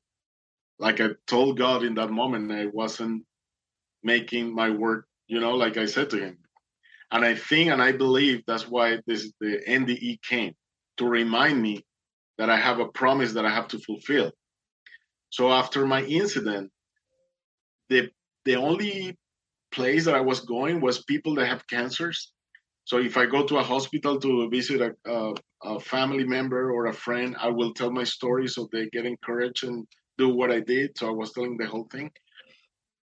like I told God in that moment I wasn't making my work, you know, like I said to him. And I think and I believe that's why this the NDE came to remind me that I have a promise that I have to fulfill. So after my incident, the the only place that I was going was people that have cancers. So if I go to a hospital to visit a, a, a, family member or a friend, I will tell my story so they get encouraged and do what I did. So I was telling the whole thing,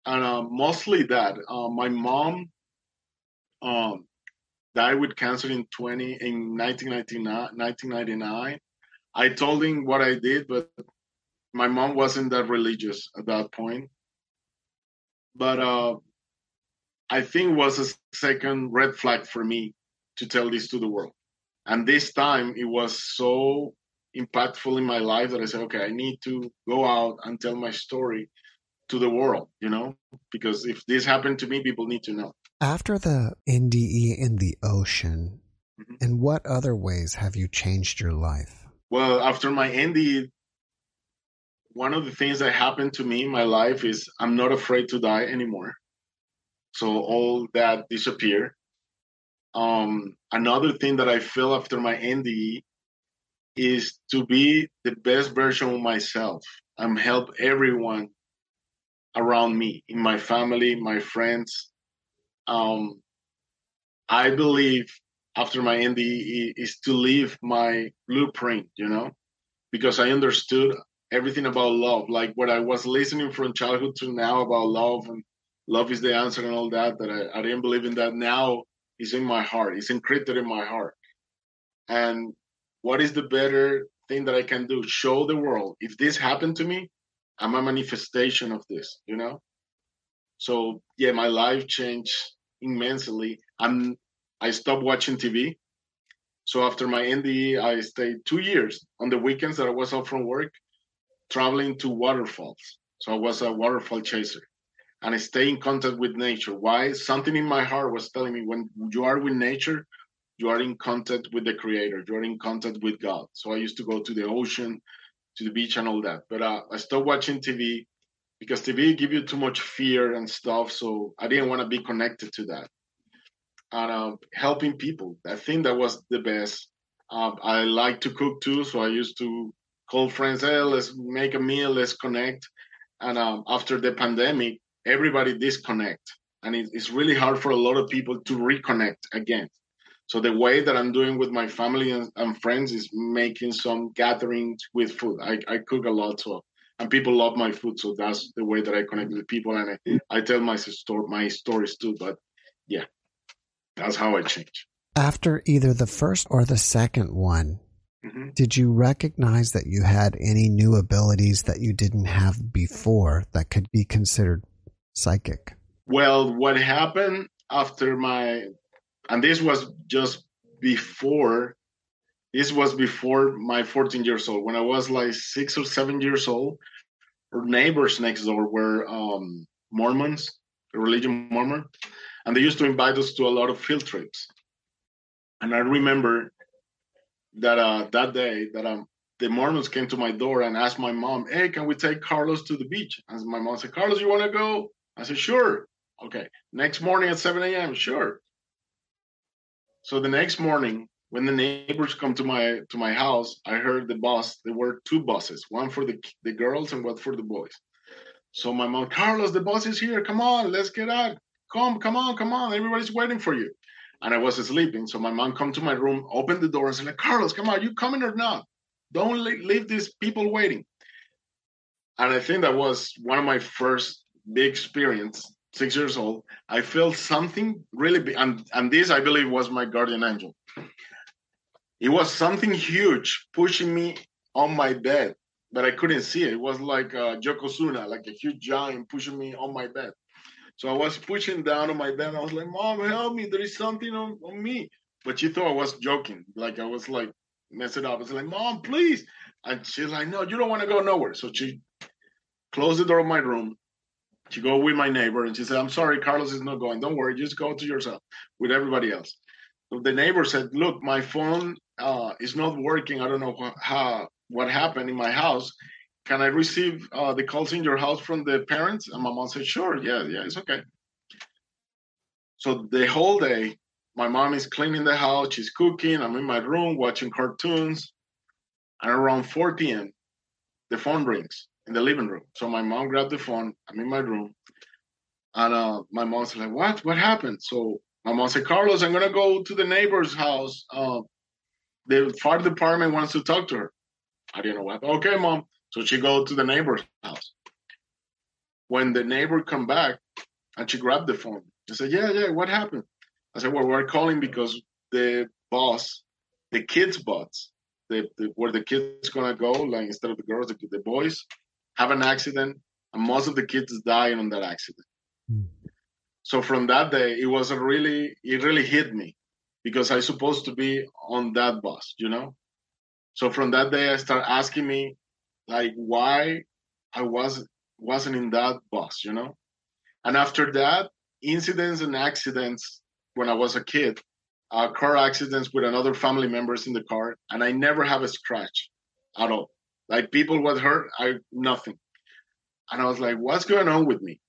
and uh, mostly that. Uh, my mom um, died with cancer in twenty in 1999. 1999. I told him what I did, but my mom wasn't that religious at that point. But uh, I think was a second red flag for me to tell this to the world. And this time it was so impactful in my life that I said, okay, I need to go out and tell my story to the world, you know, because if this happened to me, people need to know. After the NDE in the ocean, mm-hmm. in what other ways have you changed your life? Well, after my NDE, one of the things that happened to me in my life is I'm not afraid to die anymore. So all that disappeared. Um, another thing that I feel after my NDE is to be the best version of myself and help everyone around me, in my family, my friends. Um, I believe after my NDE is to leave my blueprint, you know, because I understood everything about love, like what I was listening from childhood to now about love and love is the answer and all that that I, I didn't believe in that now is in my heart it's encrypted in my heart. And what is the better thing that i can do? Show the world if this happened to me i'm a manifestation of this you know so yeah my life changed immensely i'm i stopped watching tv so after my NDE, I stayed two years on the weekends that I was off from work, traveling to waterfalls. So I was a waterfall chaser and I stay in contact with nature. Why? Something in my heart was telling me when you are with nature, you are in contact with the creator, you are in contact with God. So I used to go to the ocean, to the beach and all that. But uh, I stopped watching TV because TV give you too much fear and stuff. So I didn't want to be connected to that. And uh, helping people, I think that was the best. Uh, I like to cook too, so I used to call friends, hey, let's make a meal, let's connect. And um, after the pandemic, everybody disconnect and it's really hard for a lot of people to reconnect again so the way that i'm doing with my family and, and friends is making some gatherings with food I, I, cook a lot so and people love my food so that's the way that i connect with people and i, I tell my story my stories too but yeah that's how i change after either the first or the second one Mm-hmm. Did you recognize that you had any new abilities that you didn't have before that could be considered psychic? Well, what happened after my, and this was just before, this was before my 14 years old. When I was like six or seven years old, our neighbors next door were um, Mormons, religion Mormon, and they used to invite us to a lot of field trips. And I remember that uh, that day that um, the Mormons came to my door and asked my mom, "Hey, can we take Carlos to the beach?" And my mom said, "Carlos, you want to go?" I said, sure. Okay. Next morning at 7 a.m., sure. So the next morning, when the neighbors come to my to my house, I heard the bus. There were two buses, one for the the girls and one for the boys. So my mom, Carlos, the bus is here. Come on, let's get out. Come, come on, come on. Everybody's waiting for you. And I was sleeping. So my mom come to my room, opened the door, and said, Carlos, come on, you coming or not? Don't leave these people waiting. And I think that was one of my first big experience, six years old, I felt something really big, and and this I believe was my guardian angel. It was something huge pushing me on my bed, but I couldn't see it. It was like a Yokozuna, like a huge giant pushing me on my bed. So I was pushing down on my bed. I was like, "Mom, help me! There is something on, on me." But she thought I was joking. Like I was like messing up. I was like, "Mom, please!" And she's like, "No, you don't want to go nowhere." So she closed the door of my room. She go with my neighbor, and she said, "I'm sorry, Carlos is not going. Don't worry, just go to yourself with everybody else." So the neighbor said, "Look, my phone uh, is not working. I don't know what, how what happened in my house can I receive uh, the calls in your house from the parents? And my mom said, sure, yeah, yeah, it's okay. So the whole day, my mom is cleaning the house, she's cooking, I'm in my room watching cartoons. And around 4 p.m., the phone rings in the living room. So my mom grabbed the phone, I'm in my room. And uh, my mom's like, what? What happened? So my mom said, Carlos, I'm to go to the neighbor's house. Uh, the fire department wants to talk to her. I didn't know what. Okay, mom. So she go to the neighbor's house. When the neighbor come back and she grabbed the phone, I said, Yeah, yeah, what happened? I said, Well, we're calling because the boss, the kids' boss, the, the, where the kids gonna go, like instead of the girls, the, the boys have an accident, and most of the kids dying on that accident. Mm. So from that day, it was a really, it really hit me because I supposed to be on that bus, you know. So from that day, I start asking me like why I was wasn't in that bus, you know. And after that, incidents and accidents when I was a kid, uh, car accidents with another family members in the car, and I never have a scratch at all. Like people were hurt, I nothing. And I was like, what's going on with me?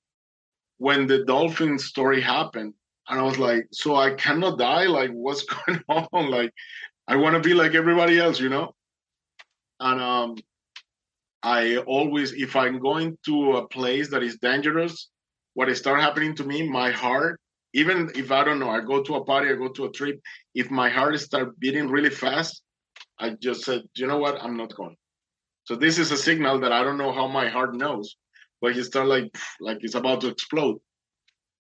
When the dolphin story happened, and I was like, so I cannot die? Like, what's going on? Like, I want to be like everybody else, you know? And um, I always, if I'm going to a place that is dangerous, what start happening to me, my heart, even if I don't know, I go to a party, I go to a trip, if my heart start beating really fast, I just said, you know what, I'm not going. So this is a signal that I don't know how my heart knows, but it start like like it's about to explode.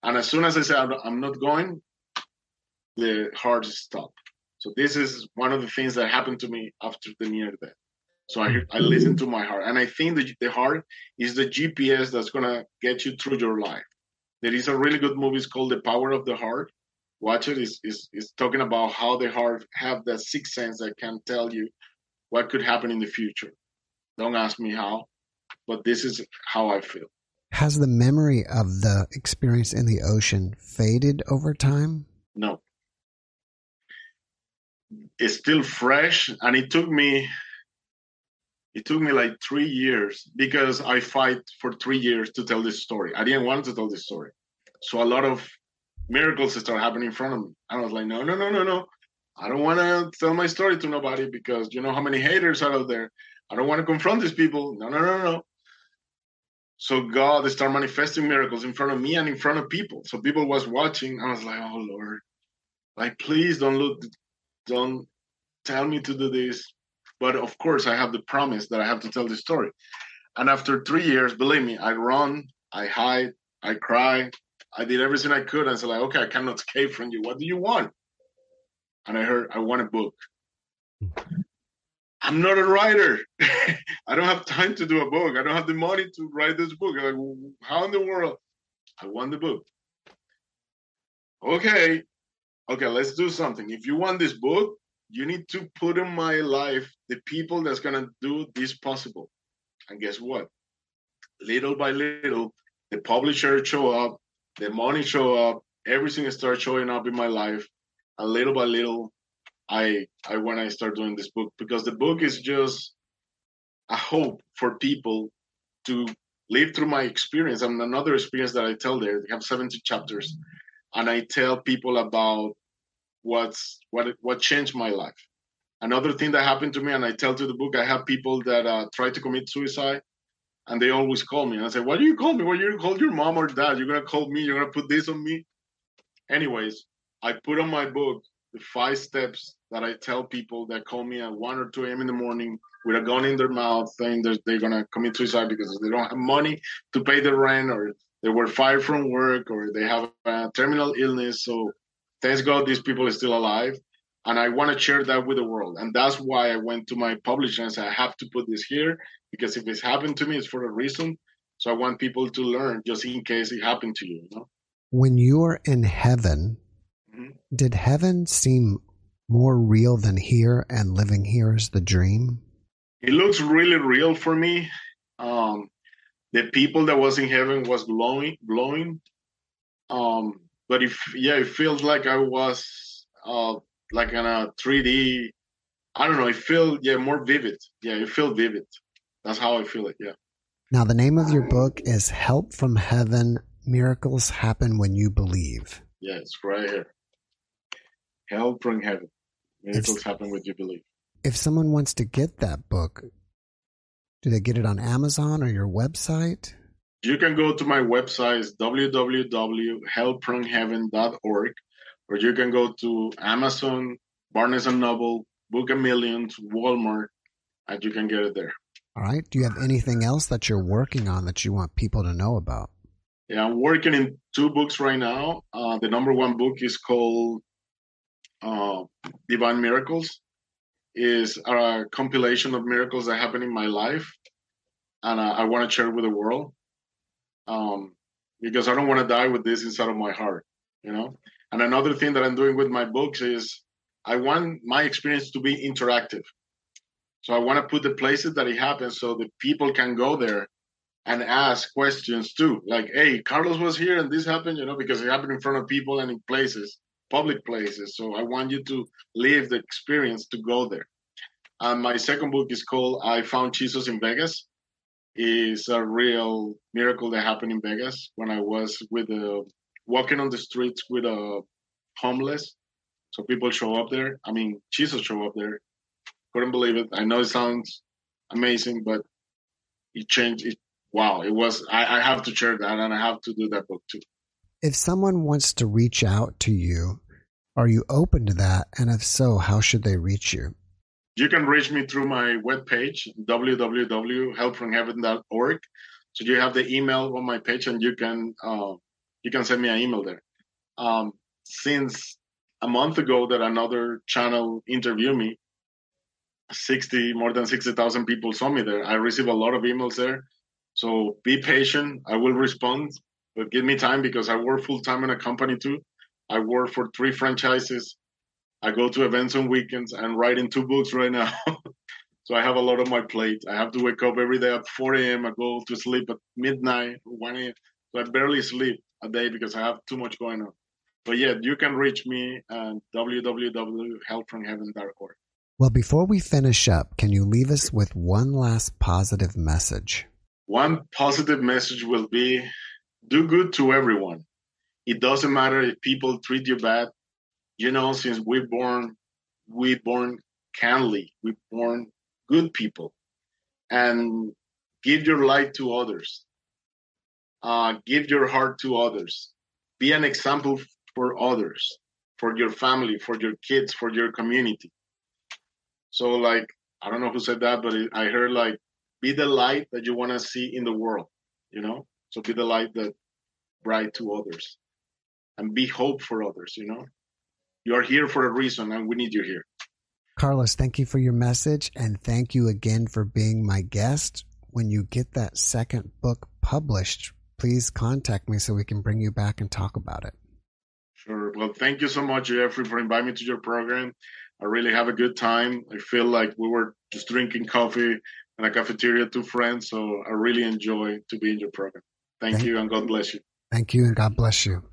And as soon as I say I'm not going, the heart stopped. So this is one of the things that happened to me after the near death. So I, I listen to my heart. And I think that the heart is the GPS that's to get you through your life. There is a really good movie it's called The Power of the Heart. Watch. It's, it's, it's talking about how the heart have that sixth sense that can tell you what could happen in the future. Don't ask me how, but this is how I feel. Has the memory of the experience in the ocean faded over time? No. It's still fresh, and it took me it took me like three years because I fight for three years to tell this story. I didn't want to tell this story. So a lot of miracles started happening in front of me. I was like, no, no, no, no, no. I don't want to tell my story to nobody because you know how many haters are out there. I don't want to confront these people. No, no, no, no. So God started manifesting miracles in front of me and in front of people. So people was watching. I was like, oh Lord, like please don't look, don't tell me to do this. But of course, I have the promise that I have to tell the story. And after three years, believe me, I run, I hide, I cry, I did everything I could. And said, like, okay, I cannot escape from you. What do you want? And I heard, I want a book. I'm not a writer. I don't have time to do a book. I don't have the money to write this book. Like, how in the world? I want the book. Okay, okay, let's do something. If you want this book, you need to put in my life the people that's gonna do this possible. And guess what? Little by little, the publisher show up, the money show up, everything starts showing up in my life. And little by little, I I when I start doing this book because the book is just a hope for people to live through my experience and another experience that I tell there. They have 70 chapters, and I tell people about what's what what changed my life. Another thing that happened to me, and I tell to the book, I have people that uh, try to commit suicide, and they always call me, and I say, "Why do you call me? Why do you call your mom or dad? You're gonna call me? You're gonna put this on me?" Anyways, I put on my book the five steps that I tell people that call me at one or two a.m. in the morning with a gun in their mouth, saying that they're gonna commit suicide because they don't have money to pay the rent or they were fired from work or they have a terminal illness. So thanks God these people are still alive. And I want to share that with the world. And that's why I went to my publisher and said, I have to put this here because if it's happened to me, it's for a reason. So I want people to learn just in case it happened to you. you know? When you're in heaven, mm-hmm. did heaven seem more real than here and living here is the dream? It looks really real for me. Um, the people that was in heaven was glowing, glowing. Um, but if yeah, it feels like I was uh, like in a 3D. I don't know. It feels yeah more vivid. Yeah, it feels vivid. That's how I feel it. Yeah. Now the name of your book is "Help from Heaven: Miracles Happen When You Believe." Yeah, it's right here. Help from Heaven: Miracles if, Happen When You Believe. If someone wants to get that book, do they get it on Amazon or your website? You can go to my website, www.helpfromheaven.org, or you can go to Amazon, Barnes and Noble, Book a Millions, Walmart, and you can get it there. All right. Do you have anything else that you're working on that you want people to know about? Yeah, I'm working in two books right now. Uh, the number one book is called uh, Divine Miracles is a compilation of miracles that happened in my life, and I, I want to share it with the world. Um, because I don't want to die with this inside of my heart, you know. And another thing that I'm doing with my books is I want my experience to be interactive. So I want to put the places that it happens so the people can go there and ask questions too. Like, hey, Carlos was here and this happened, you know, because it happened in front of people and in places public places. So I want you to live the experience to go there. And my second book is called I Found Jesus in Vegas. It's a real miracle that happened in Vegas when I was with a, walking on the streets with a homeless. So people show up there. I mean, Jesus show up there. Couldn't believe it. I know it sounds amazing, but it changed. It wow, it was. I, I have to share that, and I have to do that book too. If someone wants to reach out to you, are you open to that? And if so, how should they reach you? You can reach me through my webpage, www.helpfromheaven.org. So you have the email on my page, and you can uh, you can send me an email there. Um, since a month ago, that another channel interviewed me, sixty more than sixty thousand people saw me there. I receive a lot of emails there. So be patient. I will respond but give me time because I work full time in a company too. I work for three franchises. I go to events on weekends and writing two books right now. so I have a lot on my plate. I have to wake up every day at 4 a.m. I go to sleep at midnight, 1 a.m. So I barely sleep a day because I have too much going on. But yeah, you can reach me at www.helpfromheaven.org. Well, before we finish up, can you leave us with one last positive message? One positive message will be do good to everyone. It doesn't matter if people treat you bad. You know, since we're born, we're born kindly, We're born good people, and give your light to others. Uh, give your heart to others. Be an example for others, for your family, for your kids, for your community. So, like, I don't know who said that, but I heard like, be the light that you want to see in the world. You know, so be the light that bright to others and be hope for others, you know? You are here for a reason and we need you here. Carlos, thank you for your message and thank you again for being my guest. When you get that second book published, please contact me so we can bring you back and talk about it. Sure. Well, thank you so much, Jeffrey, for inviting me to your program. I really have a good time. I feel like we were just drinking coffee in a cafeteria, two friends. So I really enjoy to be in your program. Thank, thank you and God bless you. Thank you and God bless you.